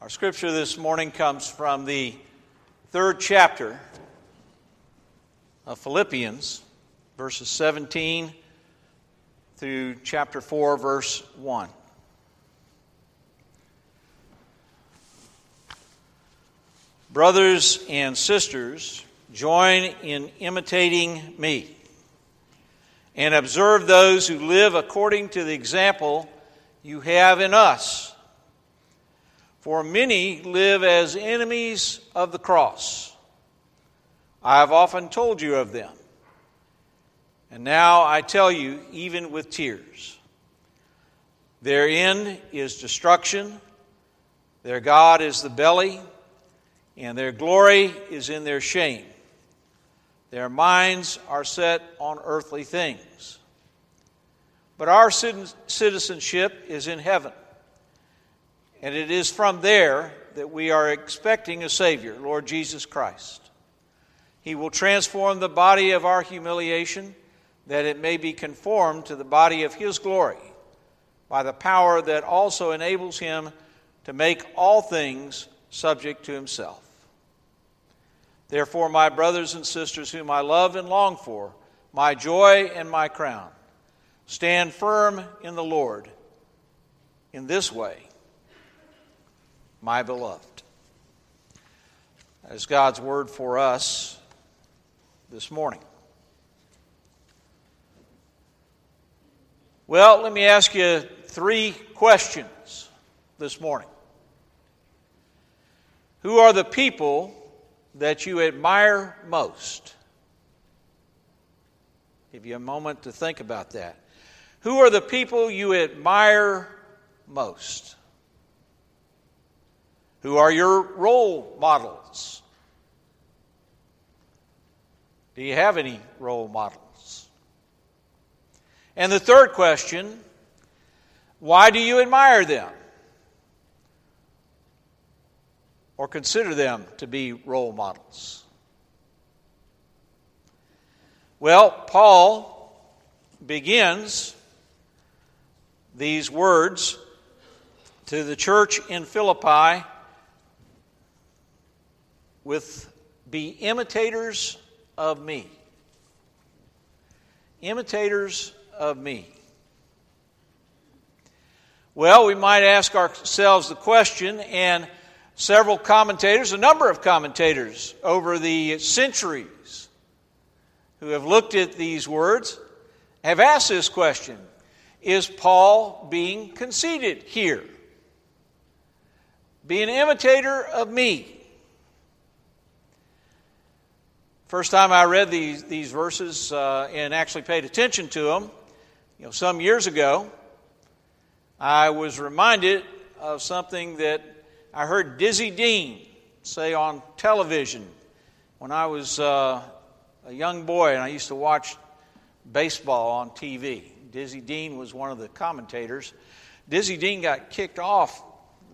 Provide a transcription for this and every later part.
Our scripture this morning comes from the third chapter of Philippians, verses 17 through chapter 4, verse 1. Brothers and sisters, join in imitating me and observe those who live according to the example you have in us. For many live as enemies of the cross. I have often told you of them. And now I tell you, even with tears. Their end is destruction, their God is the belly, and their glory is in their shame. Their minds are set on earthly things. But our citizenship is in heaven. And it is from there that we are expecting a Savior, Lord Jesus Christ. He will transform the body of our humiliation that it may be conformed to the body of His glory by the power that also enables Him to make all things subject to Himself. Therefore, my brothers and sisters, whom I love and long for, my joy and my crown, stand firm in the Lord in this way my beloved. That is God's word for us this morning. Well, let me ask you three questions this morning. Who are the people that you admire most? Give you a moment to think about that. Who are the people you admire most? Who are your role models? Do you have any role models? And the third question why do you admire them? Or consider them to be role models? Well, Paul begins these words to the church in Philippi with be imitators of me. Imitators of me. Well, we might ask ourselves the question, and several commentators, a number of commentators over the centuries who have looked at these words, have asked this question Is Paul being conceited here? Be an imitator of me. First time I read these, these verses uh, and actually paid attention to them, you know, some years ago, I was reminded of something that I heard Dizzy Dean say on television when I was uh, a young boy and I used to watch baseball on TV. Dizzy Dean was one of the commentators. Dizzy Dean got kicked off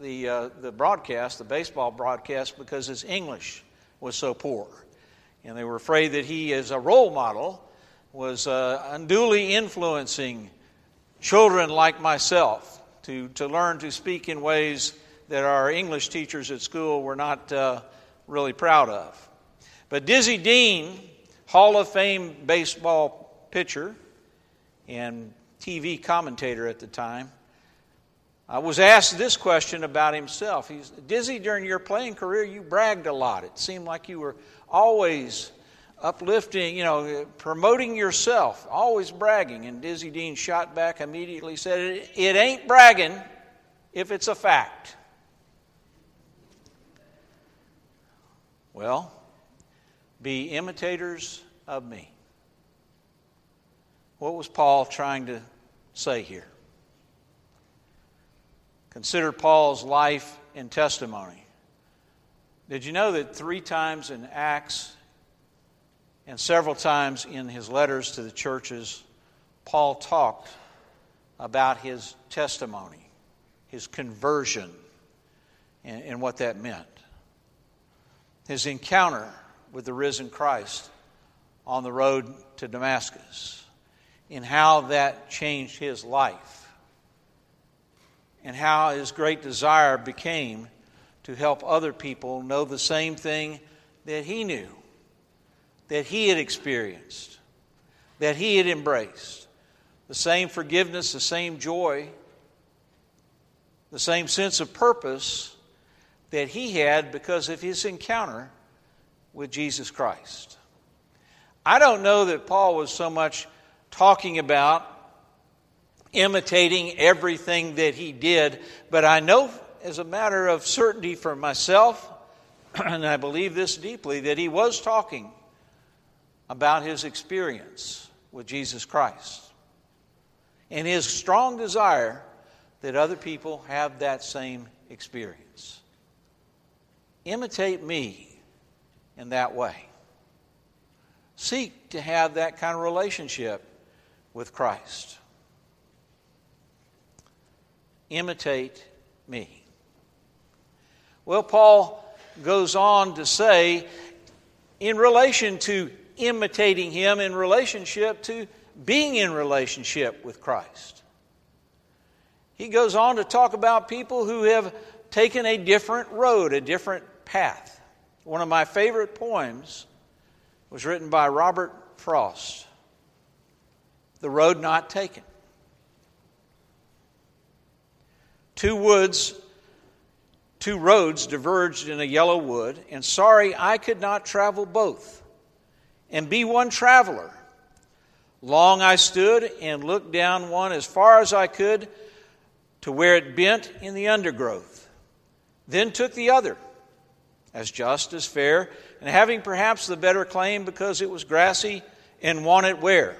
the, uh, the broadcast, the baseball broadcast, because his English was so poor and they were afraid that he, as a role model, was uh, unduly influencing children like myself to, to learn to speak in ways that our English teachers at school were not uh, really proud of. But Dizzy Dean, Hall of Fame baseball pitcher and TV commentator at the time, I was asked this question about himself. He's Dizzy, during your playing career, you bragged a lot. It seemed like you were always uplifting, you know, promoting yourself, always bragging. And Dizzy Dean shot back immediately, said, It, ain't bragging if it's a fact. Well, be imitators of me. What was Paul trying to say here? Consider Paul's life and testimony. Did you know that three times in Acts and several times in his letters to the churches, Paul talked about his testimony, his conversion, and, and what that meant? His encounter with the risen Christ on the road to Damascus, and how that changed his life, and how his great desire became to help other people know the same thing that he knew, that he had experienced, that he had embraced. The same forgiveness, the same joy, the same sense of purpose that he had because of his encounter with Jesus Christ. I don't know that Paul was so much talking about imitating everything that he did, but I know as a matter of certainty for myself, and I believe this deeply, that he was talking about his experience with Jesus Christ and his strong desire that other people have that same experience. Imitate me in that way. Seek to have that kind of relationship with Christ. Imitate me. Well, Paul goes on to say, in relation to imitating him, in relationship to being in relationship with Christ. He goes on to talk about people who have taken a different road, a different path. One of my favorite poems was written by Robert Frost The Road Not Taken. Two woods, two roads diverged in a yellow wood, and sorry I could not travel both and be one traveler. Long I stood and looked down one as far as I could to where it bent in the undergrowth, then took the other as just as fair, and having perhaps the better claim because it was grassy and wanted wear.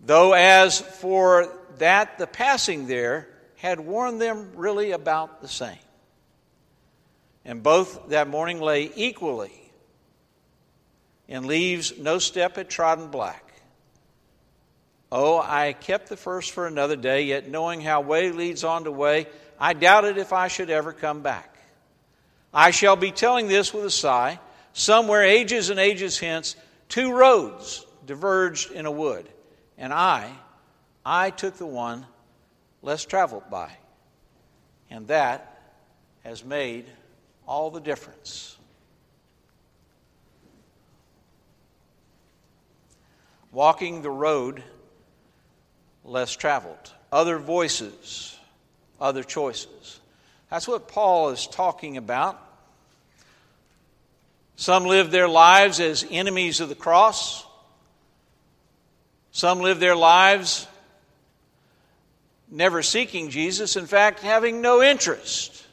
Though as for that, the passing there had worn them really about the same. And both that morning lay equally in leaves no step had trodden black. Oh, I kept the first for another day, yet knowing how way leads on to way, I doubted if I should ever come back. I shall be telling this with a sigh. Somewhere, ages and ages hence, two roads diverged in a wood, and I, I took the one less traveled by. And that has made all the difference. Walking the road less traveled, other voices, other choices. That's what Paul is talking about. Some live their lives as enemies of the cross. Some live their lives never seeking Jesus, in fact, having no interest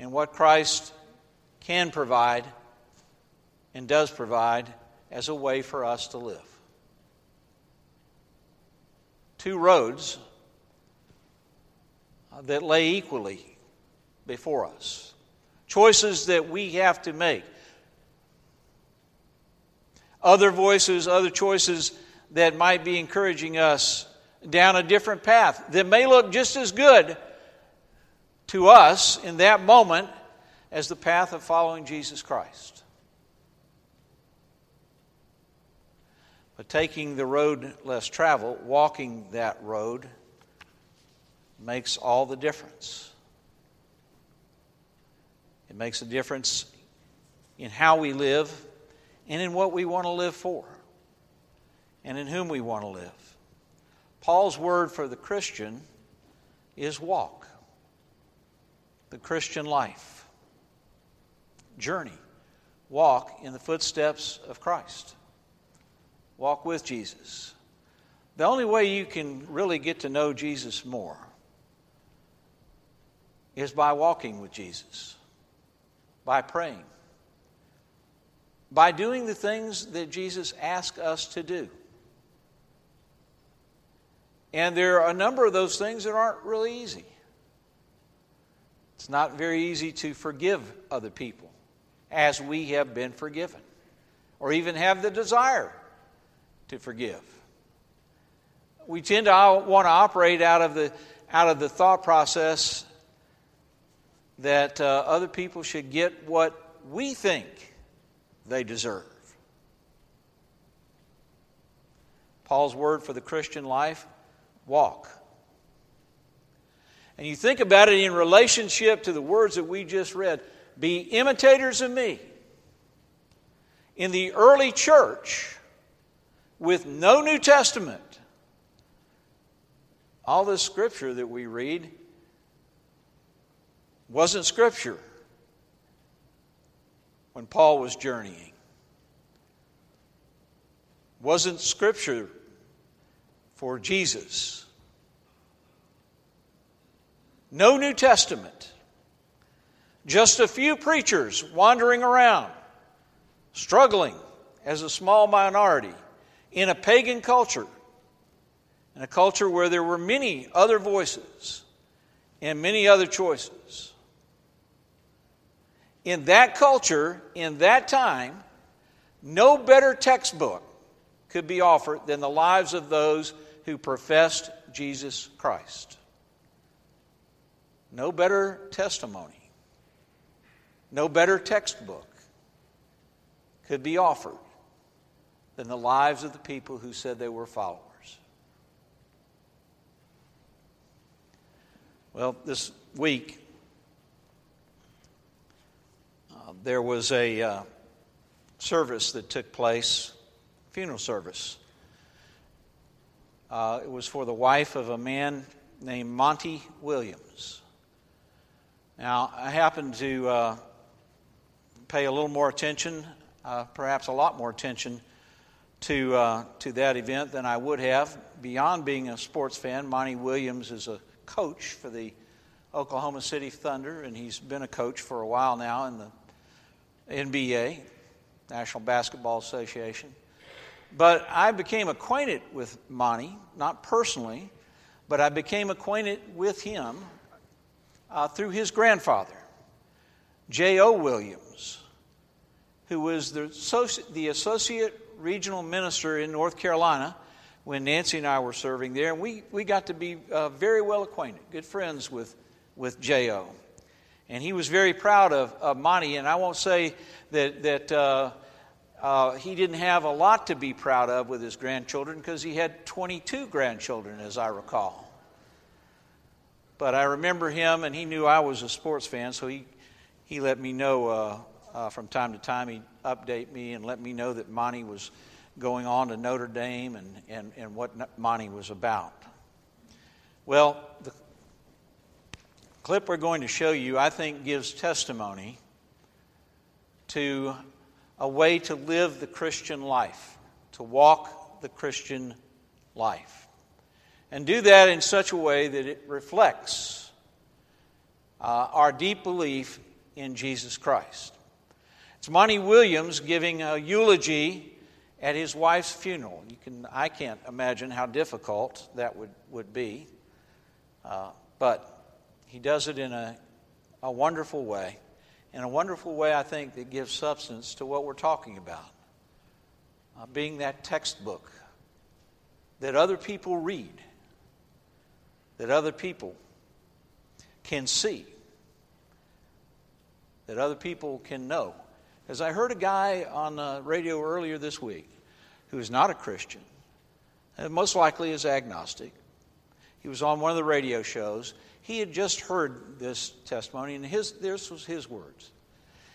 in what Christ can provide and does provide as a way for us to live. Two roads that lay equally before us, choices that we have to make. Other voices, other choices that might be encouraging us down a different path that may look just as good to us in that moment as the path of following Jesus Christ. But taking the road less traveled, walking that road, makes all the difference. It makes a difference in how we live and in what we want to live for and in whom we want to live. Paul's word for the Christian is walk, the Christian life, journey. Walk in the footsteps of Christ. Walk with Jesus. The only way you can really get to know Jesus more is by walking with Jesus, by praying, by doing the things that Jesus asked us to do. And there are a number of those things that aren't really easy. It's not very easy to forgive other people as we have been forgiven, or even have the desire to forgive. We tend to want to operate out of the, out of the thought process that uh, other people should get what we think they deserve. Paul's word for the Christian life walk. And you think about it in relationship to the words that we just read be imitators of me. In the early church, with no New Testament, all this scripture that we read wasn't scripture when Paul was journeying. Wasn't scripture for Jesus. No New Testament. Just a few preachers wandering around, struggling as a small minority in a pagan culture, in a culture where there were many other voices and many other choices. In that culture, in that time, no better textbook could be offered than the lives of those who professed Jesus Christ. No better testimony, no better textbook could be offered than the lives of the people who said they were followers. Well, this week, uh, there was a uh, service that took place, funeral service. Uh, it was for the wife of a man named Monty Williams. Now, I happened to uh, pay a little more attention, uh, perhaps a lot more attention, to, uh, to that event than I would have. Beyond being a sports fan, Monty Williams is a coach for the Oklahoma City Thunder, and he's been a coach for a while now in the NBA, National Basketball Association. But I became acquainted with Monty, not personally, but I became acquainted with him uh, through his grandfather, J.O. Williams, who was the, the associate regional minister in North Carolina when Nancy and I were serving there, and we, we got to be uh, very well acquainted, good friends with, with J.O. And he was very proud of, of Monty, and I won't say that, that uh, uh, he didn't have a lot to be proud of with his grandchildren because he had 22 grandchildren, as I recall. But I remember him, and he knew I was a sports fan, so he, he let me know uh, uh, from time to time. He'd update me and let me know that Monty was going on to Notre Dame and, and, and what Monty was about. Well, the clip we're going to show you, I think, gives testimony to a way to live the Christian life, to walk the Christian life. And do that in such a way that it reflects uh, our deep belief in Jesus Christ. It's Monty Williams giving a eulogy at his wife's funeral. You can, I can't imagine how difficult that would, would be. Uh, but he does it in a, a wonderful way. In a wonderful way, I think, that gives substance to what we're talking about. Uh, being that textbook that other people read, that other people can see, that other people can know. As I heard a guy on the radio earlier this week who is not a Christian, and most likely is agnostic. He was on one of the radio shows. He had just heard this testimony, and his, this was his words.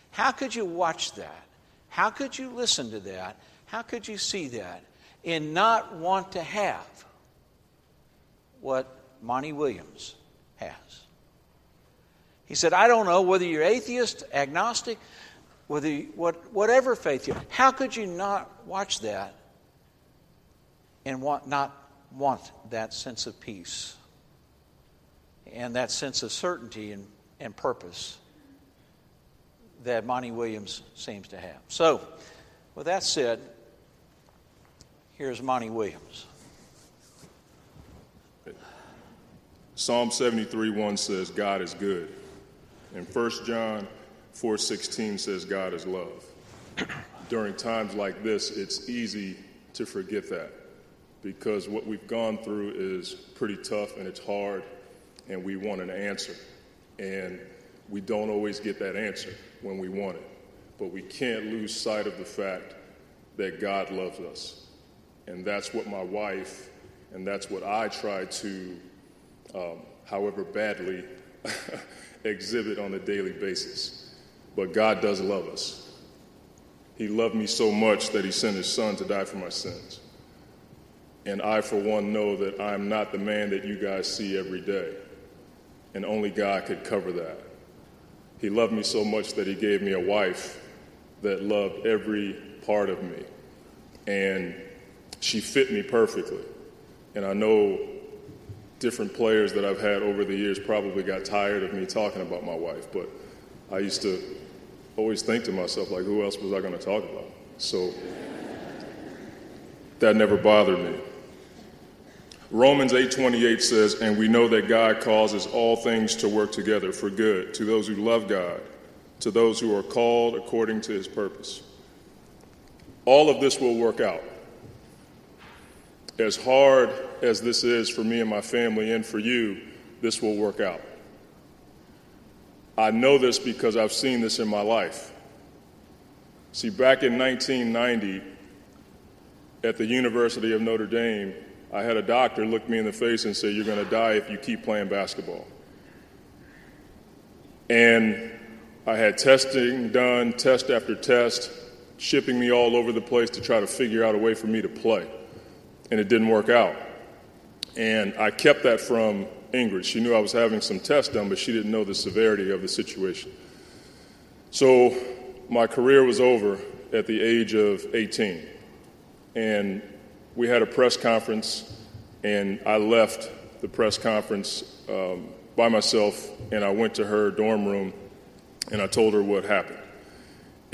How could you watch that? How could you listen to that? How could you see that and not want to have what Monty Williams has? He said, I don't know whether you're atheist, agnostic, whether you, what, whatever faith you have. How could you not watch that and want, not want that sense of peace and that sense of certainty and, and purpose that Monty Williams seems to have. So, with that said, here's Monty Williams. Psalm 73 1 says, God is good. And 1 John 4:16 says God is love. During times like this, it's easy to forget that because what we've gone through is pretty tough and it's hard, and we want an answer. And we don't always get that answer when we want it. But we can't lose sight of the fact that God loves us. And that's what my wife and that's what I try to um, however badly, exhibit on a daily basis. But God does love us. He loved me so much that He sent His Son to die for my sins. And I, for one, know that I'm not the man that you guys see every day. And only God could cover that. He loved me so much that He gave me a wife that loved every part of me. And she fit me perfectly. And I know different players that I've had over the years probably got tired of me talking about my wife, but I used to always think to myself, like, who else was I going to talk about? So that never bothered me. Romans 8:28 says, "And we know that God causes all things to work together for good to those who love God, to those who are called according to his purpose." All of this will work out. As hard as this is for me and my family and for you, this will work out. I know this because I've seen this in my life. See, back in 1990, at the University of Notre Dame, I had a doctor look me in the face and say, You're going to die if you keep playing basketball. And I had testing done, test after test, shipping me all over the place to try to figure out a way for me to play. And it didn't work out. And I kept that from Ingrid. She knew I was having some tests done, but she didn't know the severity of the situation. So my career was over at the age of 18. And we had a press conference, and I left the press conference um, by myself, and I went to her dorm room, and I told her what happened.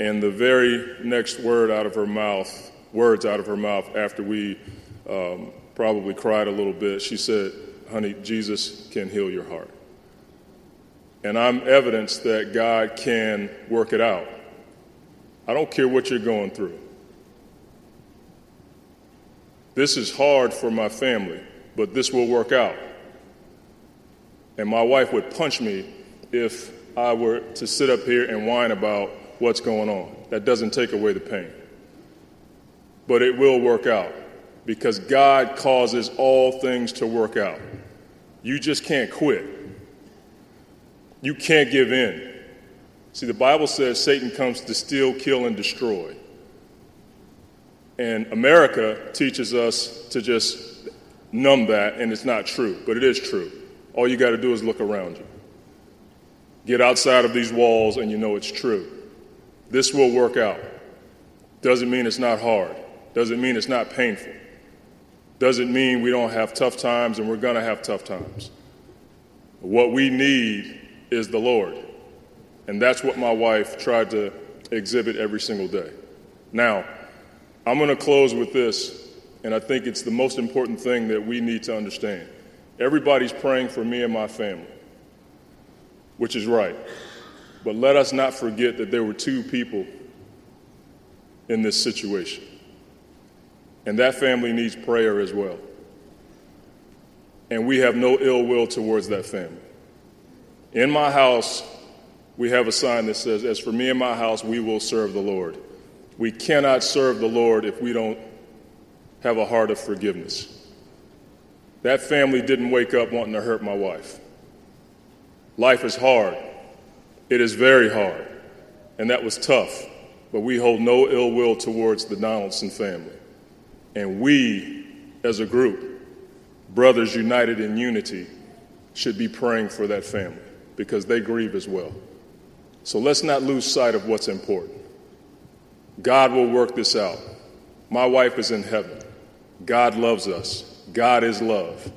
And the very next word out of her mouth, words out of her mouth after we um, probably cried a little bit, she said, Honey, Jesus can heal your heart. And I'm evidence that God can work it out. I don't care what you're going through. This is hard for my family, but this will work out. And my wife would punch me if I were to sit up here and whine about what's going on. That doesn't take away the pain. But it will work out because God causes all things to work out. You just can't quit. You can't give in. See, the Bible says Satan comes to steal, kill, and destroy. And America teaches us to just numb that, and it's not true, but it is true. All you got to do is look around you. Get outside of these walls, and you know it's true. This will work out. Doesn't mean it's not hard, doesn't mean it's not painful, doesn't mean we don't have tough times, and we're going to have tough times. What we need is the Lord. And that's what my wife tried to exhibit every single day. Now, I'm going to close with this, and I think it's the most important thing that we need to understand. Everybody's praying for me and my family, which is right. But let us not forget that there were two people in this situation. And that family needs prayer as well. And we have no ill will towards that family. In my house, we have a sign that says, As for me and my house, we will serve the Lord. We cannot serve the Lord if we don't have a heart of forgiveness. That family didn't wake up wanting to hurt my wife. Life is hard. It is very hard. And that was tough. But we hold no ill will towards the Donaldson family. And we, as a group, brothers united in unity, should be praying for that family because they grieve as well. So let's not lose sight of what's important. God will work this out. My wife is in heaven. God loves us. God is love.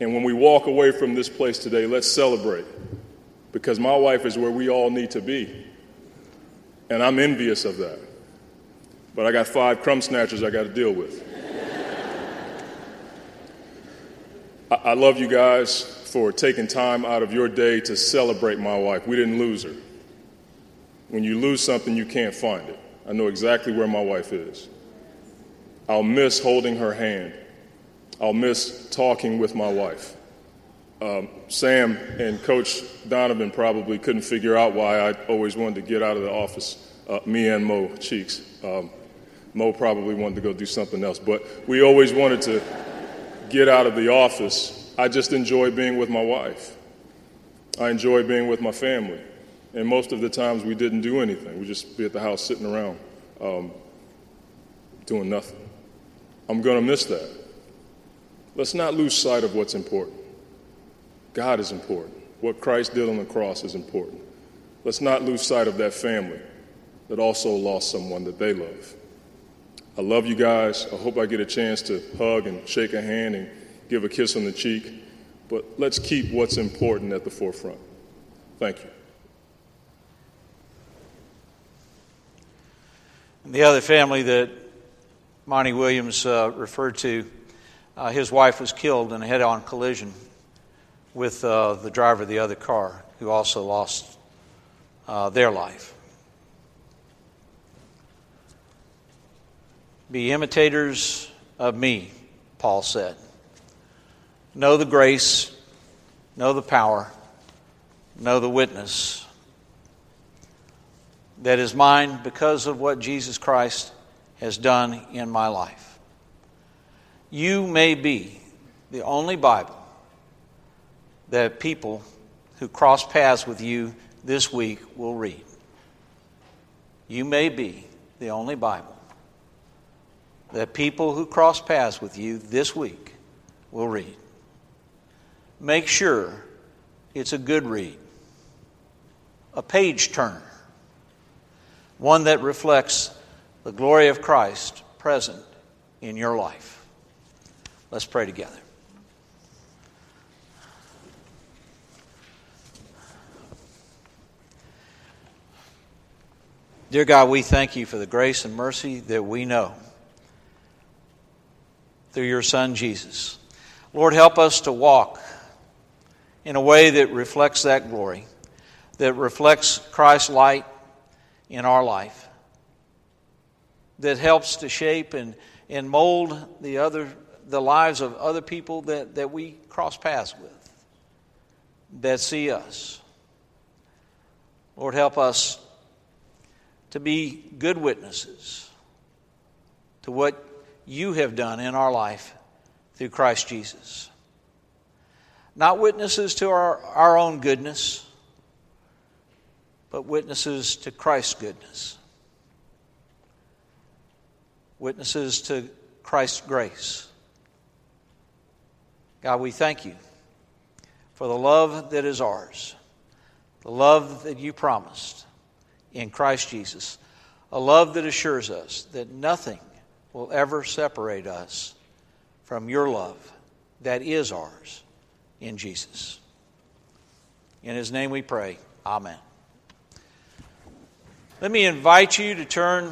And when we walk away from this place today, let's celebrate because my wife is where we all need to be. And I'm envious of that. But I got five crumb snatchers I got to deal with. I-, I love you guys for taking time out of your day to celebrate my wife. We didn't lose her. When you lose something, you can't find it. I know exactly where my wife is. I'll miss holding her hand. I'll miss talking with my wife. Um, Sam and Coach Donovan probably couldn't figure out why I always wanted to get out of the office, uh, me and Mo Cheeks. Um, Mo probably wanted to go do something else, but we always wanted to get out of the office. I just enjoy being with my wife. I enjoy being with my family. And most of the times we didn't do anything. We just be at the house sitting around um, doing nothing. I'm going to miss that. Let's not lose sight of what's important. God is important. What Christ did on the cross is important. Let's not lose sight of that family that also lost someone that they love. I love you guys. I hope I get a chance to hug and shake a hand and give a kiss on the cheek. But let's keep what's important at the forefront. Thank you. And The other family that Monty Williams uh, referred to, uh, his wife was killed in a head on collision with uh, the driver of the other car, who also lost uh, their life. Be imitators of me, Paul said. Know the grace, know the power, know the witness that is mine because of what Jesus Christ has done in my life. You may be the only Bible that people who cross paths with you this week will read. You may be the only Bible that people who cross paths with you this week will read. Make sure it's a good read, a page turner one that reflects the glory of Christ present in your life. Let's pray together. Dear God, we thank you for the grace and mercy that we know through your Son, Jesus. Lord, help us to walk in a way that reflects that glory, that reflects Christ's light in our life that helps to shape and, and mold the other the lives of other people that, that we cross paths with that see us lord help us to be good witnesses to what you have done in our life through christ jesus not witnesses to our, our own goodness but witnesses to Christ's goodness, witnesses to Christ's grace. God, we thank you for the love that is ours, the love that you promised in Christ Jesus, a love that assures us that nothing will ever separate us from your love that is ours in Jesus. In his name we pray. Amen. Let me invite you to turn